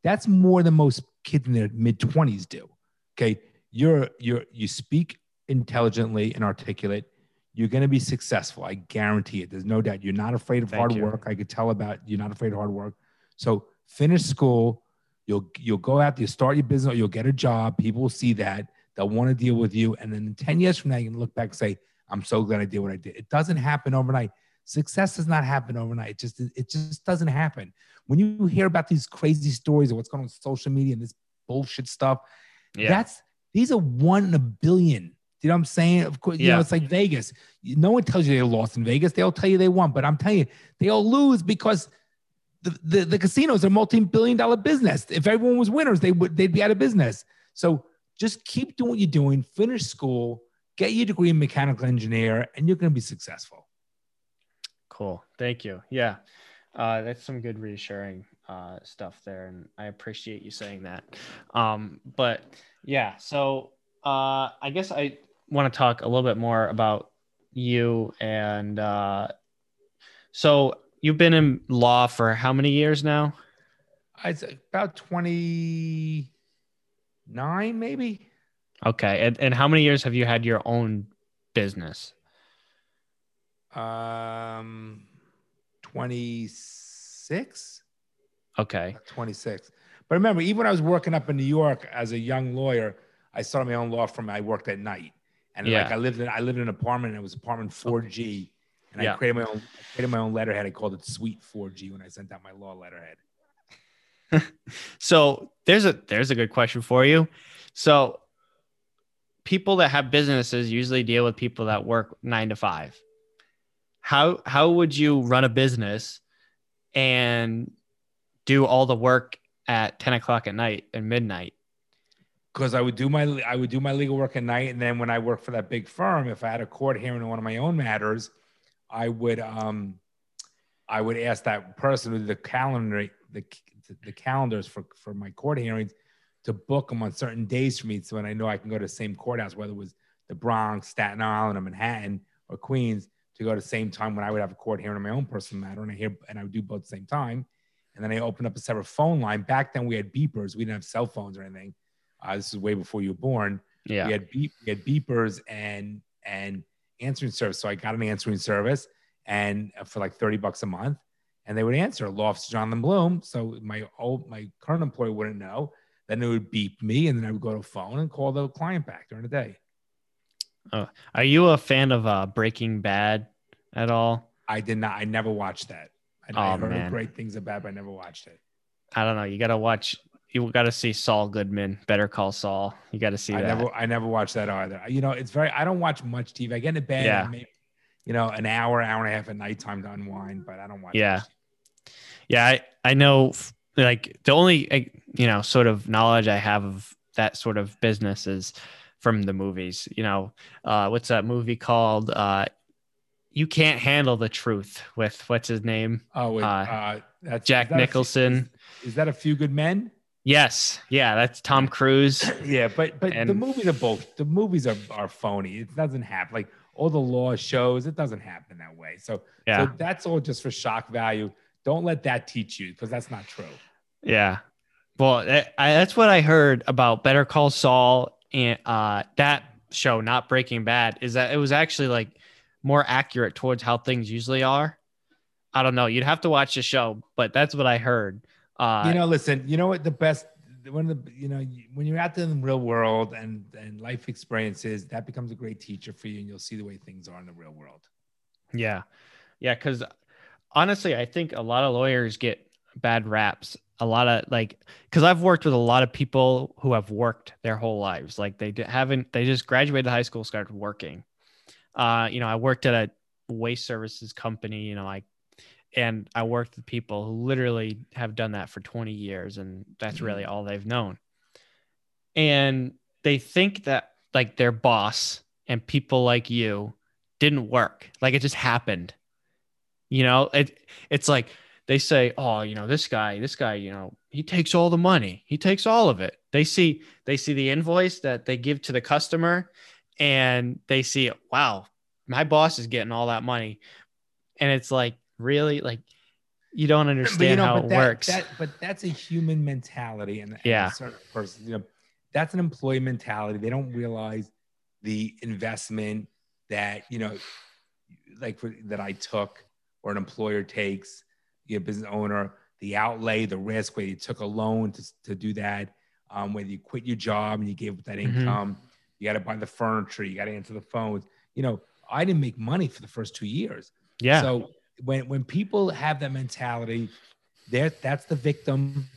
That's more than most kids in their mid 20s do. Okay, you're you're you speak intelligently and articulate. You're going to be successful. I guarantee it. There's no doubt. You're not afraid of Thank hard you. work. I could tell about you're not afraid of hard work. So finish school. You'll you'll go out. You start your business. Or you'll get a job. People will see that. They'll want to deal with you. And then 10 years from now, you can look back and say, "I'm so glad I did what I did." It doesn't happen overnight. Success does not happen overnight. It just it just doesn't happen. When you hear about these crazy stories of what's going on with social media and this bullshit stuff, yeah, that's these are one in a billion. You know what I'm saying? Of course, you know, Yeah. it's like Vegas. No one tells you they lost in Vegas. They'll tell you they won, but I'm telling you, they all lose because the, the, the casinos are multi-billion dollar business. If everyone was winners, they would they'd be out of business. So just keep doing what you're doing, finish school, get your degree in mechanical engineer, and you're gonna be successful. Cool. Thank you. Yeah. Uh, that's some good reassuring uh, stuff there. And I appreciate you saying that. Um, but yeah, so uh, I guess I want to talk a little bit more about you. And uh, so you've been in law for how many years now? It's about 29, maybe. Okay. And, and how many years have you had your own business? Um, 26. Okay. 26. But remember, even when I was working up in New York as a young lawyer, I started my own law firm. I worked at night, and Yeah. like I lived in I lived in an apartment. And it was apartment 4G, and Yeah. I created my own I created my own letterhead. I called it Suite 4G when I sent out my law letterhead. So there's a there's a good question for you. So people that have businesses usually deal with people that work nine to five. How how would you run a business and do all the work at 10 o'clock at night and midnight? Because I would do my I would do my legal work at night, and then when I worked for that big firm, if I had a court hearing on one of my own matters, I would um, I would ask that person did the calendar the the calendars for for my court hearings to book them on certain days for me, so when I know I can go to the same courthouse, whether it was the Bronx, Staten Island, or Manhattan or Queens, to go to the same time when I would have a court hearing on my own personal matter, and I hear and I would do both at the same time. And then I opened up a separate phone line. Back then, we had beepers. We didn't have cell phones or anything. Uh, this is way before you were born. Yeah. We had beep, we had beepers and and answering service. So I got an answering service and uh, for like 30 bucks a month. And they would answer officer Jonathan Bloom. So my old my current employer wouldn't know. Then it would beep me and then I would go to a phone and call the client back during the day. Oh, Are you a fan of uh, Breaking Bad at all? I did not I never watched that. I, I Oh, heard man. great things about but I never watched it. I don't know. You got to watch. You got to see Saul Goodman. Better Call Saul. You got to see I that. never I never watched that either. You know, it's very I don't watch much TV. I get in bed Yeah. maybe you know, an hour, hour and a half at nighttime to unwind, but I don't watch Yeah. Yeah, I, I know like the only you know sort of knowledge I have of that sort of business is from the movies. You know, uh, what's that movie called? Uh, you can't handle the truth with what's his name? Oh, wait, Uh, uh, that's Jack that a Nicholson. Is, is that a few good men? Yes, yeah, that's Tom Cruise. yeah, but but the And- movies are both the movies are, are phony. It doesn't happen like all the law shows. It doesn't happen that way. So Yeah, so that's all just for shock value. Don't let that teach you because that's not true. yeah. Well, I, I, that's what I heard about Better Call Saul and uh, that show, not Breaking Bad, is that it was actually like more accurate towards how things usually are. I don't know. You'd have to watch the show, but that's what I heard. Uh, you know, listen. You know what? The best one of the you know when you're out there in the real world and and life experiences, that becomes a great teacher for you, and you'll see the way things are in the real world. Yeah. Yeah. Cause honestly, I think a lot of lawyers get bad raps. A lot of like, cause I've worked with a lot of people who have worked their whole lives. Like they haven't, they just graduated high school, started working. Uh, you know, I worked at a waste services company, you know, like, and I worked with people who literally have done that for 20 years and that's mm-hmm. really all they've known. And they think that like their boss and people like you didn't work. Like it just happened. You know, it it's like they say, "Oh, you know, this guy, this guy, you know, he takes all the money. He takes all of it." They see they see the invoice that they give to the customer and they see, "Wow, my boss is getting all that money." And it's like, "Really? Like you don't understand how it that, works." That, but that's a human mentality, and, and Yeah. certain person, you know, that's an employee mentality. They don't realize the investment that you know, like for, that I took or an employer takes, you know, business owner, the outlay, the risk, where you took a loan to, to do that, um, whether you quit your job and you gave up that Mhm. income, you got to buy the furniture, you got to answer the phones. You know, I didn't make money for the first two years. yeah. So when when people have that mentality, there that's the victim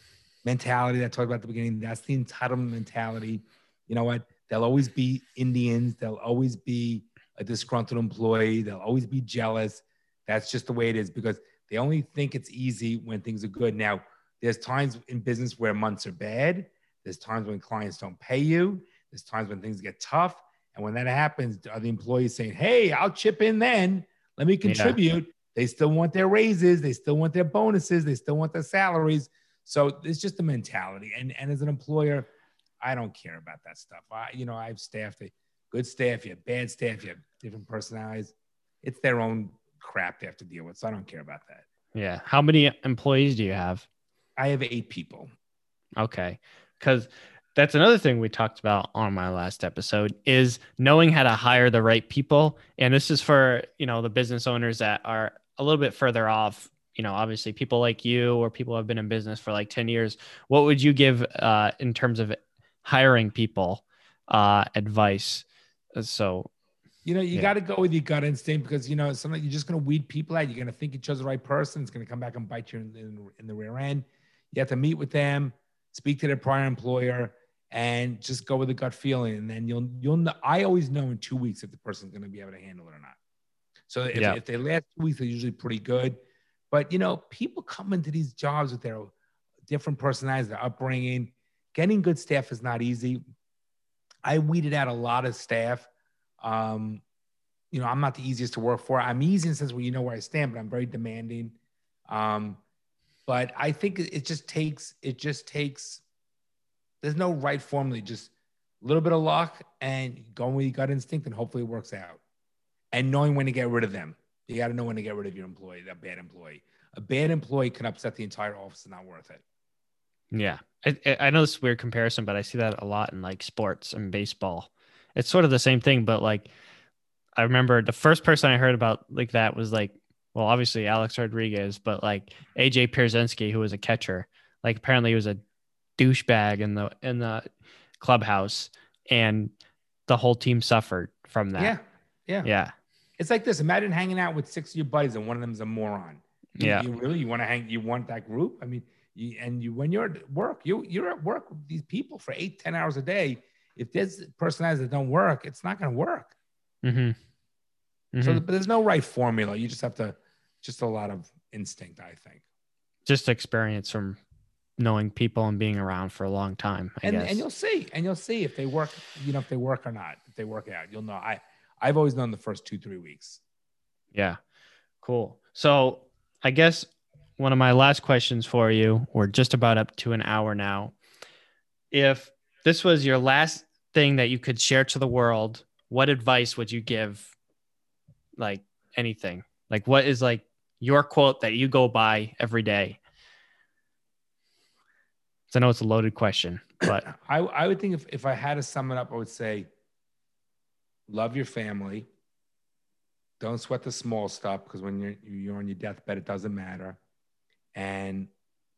mentality that I talked about at the beginning. That's the entitlement mentality. You know what? There'll always be Indians. There'll always be a disgruntled employee. They'll always be jealous. That's just the way it is because they only think it's easy when things are good. Now, there's times in business where months are bad. There's times when clients don't pay you. There's times when things get tough. And when that happens, are the employees saying, Hey, I'll chip in then? Let me contribute. They still want their raises. They still want their bonuses. They still want their salaries. So it's just a mentality. And, and as an employer, I don't care about that stuff. I, you know, I have staff that good staff, you have bad staff, you have different personalities. It's their own crap they have to deal with. So I don't care about that. Yeah. How many employees do you have? I have eight people. Okay. Because that's another thing we talked about on my last episode is knowing how to hire the right people. And this is for, you know, the business owners that are a little bit further off, you know, obviously people like you or people who have been in business for like 10 years. What would you give uh, in terms of hiring people uh, advice? So, You know, you Yeah. got to go with your gut instinct because you know sometimes you're just going to weed people out. You're going to think you chose the right person. It's going to come back and bite you in, in, in the rear end. You have to meet with them, speak to their prior employer, and just go with a gut feeling. And then you'll you'll know. I always know in two weeks if the person's going to be able to handle it or not. So if, Yeah. if they last two weeks, they're usually pretty good. But you know, people come into these jobs with their different personalities, their upbringing. Getting good staff is not easy. I weeded out a lot of staff. Um, you know, I'm not the easiest to work for. I'm easy in the sense where you know where I stand, but I'm very demanding. Um, but I think it it just takes it just takes. There's no right formula. Just a little bit of luck and going with your gut instinct, and hopefully it works out. And knowing when to get rid of them. You got to know when to get rid of your employee, that bad employee. A bad employee can upset the entire office. It's not worth it. yeah, I, I- know this weird comparison, but I see that a lot in like sports and baseball. It's sort of the same thing, but like I remember the first person I heard about like that was like, well, obviously Alex Rodriguez, but like AJ Pierzynski, who was a catcher. Like apparently he was a douchebag in the in the clubhouse, and the whole team suffered from that. Yeah. Yeah. yeah, It's like this. Imagine hanging out with six of your buddies and one of them's a moron. You, Yeah. You really you want to hang? You want that group? I mean, you, and you when you're at work, you you're at work with these people for eight, ten hours a day. If there's personalities that don't work, it's not going to work. Mm-hmm. So, Mhm. but there's no right formula. You just have to, just a lot of instinct, I think. just experience from knowing people and being around for a long time. I and guess. and you'll see, and you'll see if they work. You know, if they work or not. If they work out, you'll know. I I've always known the first two three weeks. Yeah. Cool. So I guess one of my last questions for you, we're just about up to an hour now. If this was your last thing that you could share to the world, what advice would you give? Like anything. Like what is like your quote that you go by every day? So I know it's a loaded question, but I, I would think if, if I had to sum it up, I would say love your family. Don't sweat the small stuff because when you're, you're on your deathbed, it doesn't matter. And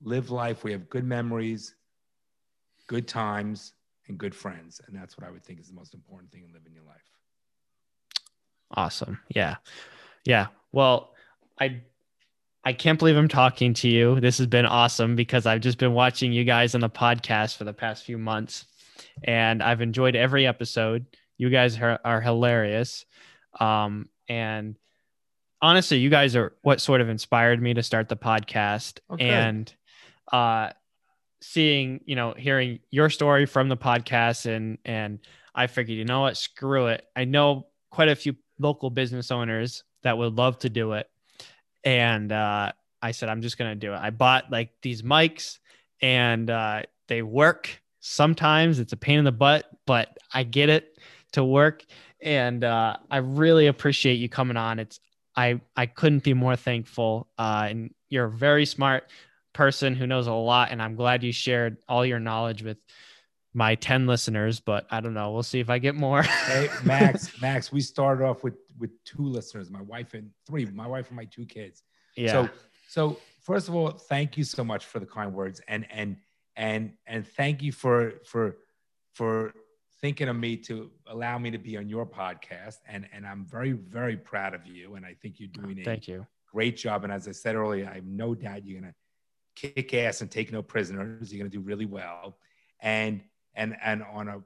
live life. We have good memories, good times, and good friends. And that's what I would think is the most important thing in living your life. Awesome. Yeah. Yeah. Well, I I can't believe I'm talking to you. This has been awesome because I've just been watching you guys on the podcast for the past few months and I've enjoyed every episode. You guys are, are hilarious. Um, and honestly, you guys are what sort of inspired me to start the podcast Okay. and uh seeing, you know, hearing your story from the podcast and and I figured, you know what, screw it. I know quite a few local business owners that would love to do it. And uh, I said, I'm just going to do it. I bought like these mics and uh, they work. Sometimes it's a pain in the butt, but I get it to work. And uh, I really appreciate you coming on. It's, I, I couldn't be more thankful. Uh, and you're a very smart person who knows a lot. And I'm glad you shared all your knowledge with my 10 listeners, but I don't know. We'll see if I get more. Hey, Max, Max, we started off with with two listeners, my wife and three, my wife and my two kids. yeah. So, so first of all, thank you so much for the kind words, and and and and thank you for for for thinking of me to allow me to be on your podcast. And and I'm very very proud of you, and I think you're oh, doing a Thank you. great job. And as I said earlier, I have no doubt you're gonna kick ass and take no prisoners. You're gonna do really well, and and and on a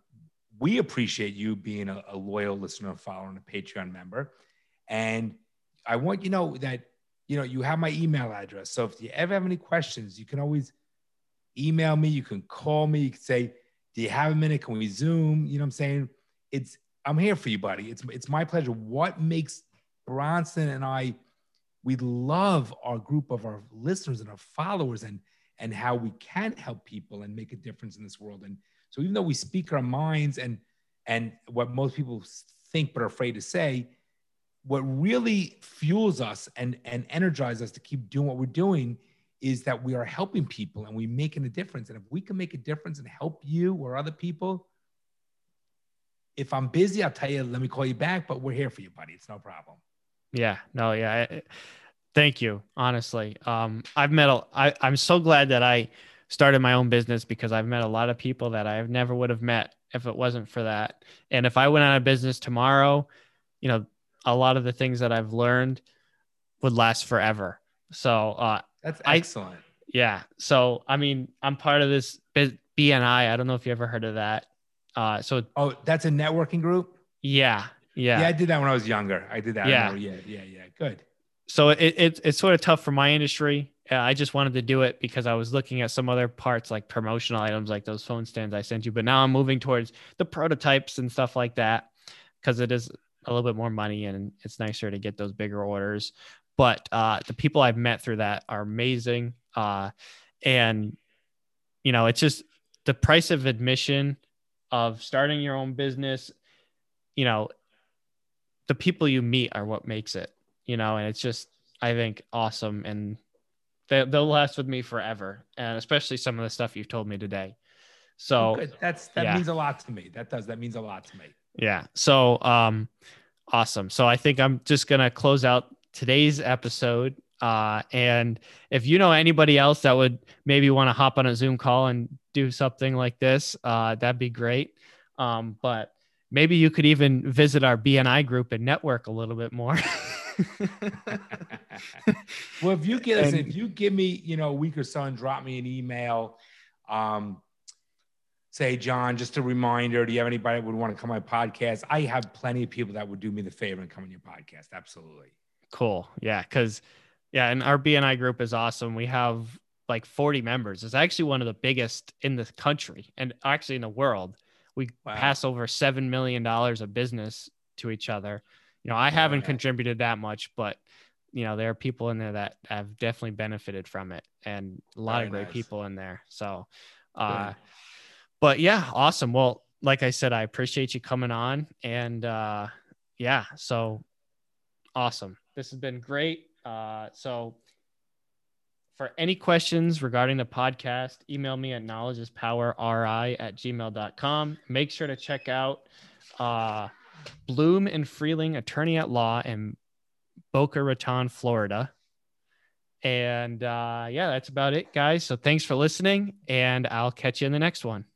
we appreciate you being a, a loyal listener follower and a Patreon member. And I want you know that you know you have my email address. So if you ever have any questions, you can always email me. You can call me. You can say, "Do you have a minute? Can we Zoom?" You know what I'm saying? It's I'm here for you, buddy. It's it's my pleasure. What makes Bronson and I we love our group of our listeners and our followers and and how we can help people and make a difference in this world. And so even though we speak our minds and and what most people think but are afraid to say, what really fuels us and and energizes us to keep doing what we're doing is that we are helping people and we're making a difference. And if we can make a difference and help you or other people, if I'm busy, I'll tell you, let me call you back, but we're here for you, buddy. It's no problem. Yeah, no, yeah. I, thank you. Honestly. Um, I've met, a, I, I'm so glad that I started my own business because I've met a lot of people that I never would have met if it wasn't for that. And if I went out of business tomorrow, you know, a lot of the things that I've learned would last forever. So, uh, that's excellent. I, yeah. So, I mean, I'm part of this BNI. I don't know if you ever heard of that. Uh, so, oh, that's a networking group. Yeah, yeah. Yeah, I did that when I was younger. I did that. Yeah, yeah, yeah, yeah. Good. So it, it it's sort of tough for my industry. Uh, I just wanted to do it because I was looking at some other parts like promotional items like those phone stands I sent you. But now I'm moving towards the prototypes and stuff like that because it is a little bit more money and it's nicer to get those bigger orders. But uh, the people I've met through that are amazing. Uh, and, you know, it's just the price of admission of starting your own business, you know, the people you meet are what makes it, you know, and it's just, I think, awesome. And they, they'll last with me forever. And especially some of the stuff you've told me today. So oh, that's, that yeah. means a lot to me. That does, that means a lot to me. Yeah. So, um, awesome. So I think I'm just going to close out today's episode. Uh, and if you know anybody else that would maybe want to hop on a Zoom call and do something like this, uh, that'd be great. Um, but maybe you could even visit our BNI group and network a little bit more. well, if you get, and, if you give me, you know, a week or so and drop me an email, um, say, John, just a reminder, do you have anybody that would want to come on my podcast? I have plenty of people that would do me the favor and come on your podcast. Absolutely. Cool. Yeah. Cause yeah. And our BNI group is awesome. We have like 40 members. It's actually one of the biggest in the country and actually in the world. We wow. pass over $7 million of business to each other. You know, I haven't contributed that much, but you know, there are people in there that have definitely benefited from it and a lot Very of great nice. people in there. So, uh, but yeah, awesome. Well, like I said, I appreciate you coming on and, uh, yeah, so awesome. This has been great. Uh, so for any questions regarding the podcast, email me at knowledgeispowerri at gmail.com. Make sure to check out uh, Bloom and Freeling Attorney at Law in Boca Raton, Florida. And uh, yeah, that's about it, guys. So thanks for listening, and I'll catch you in the next one.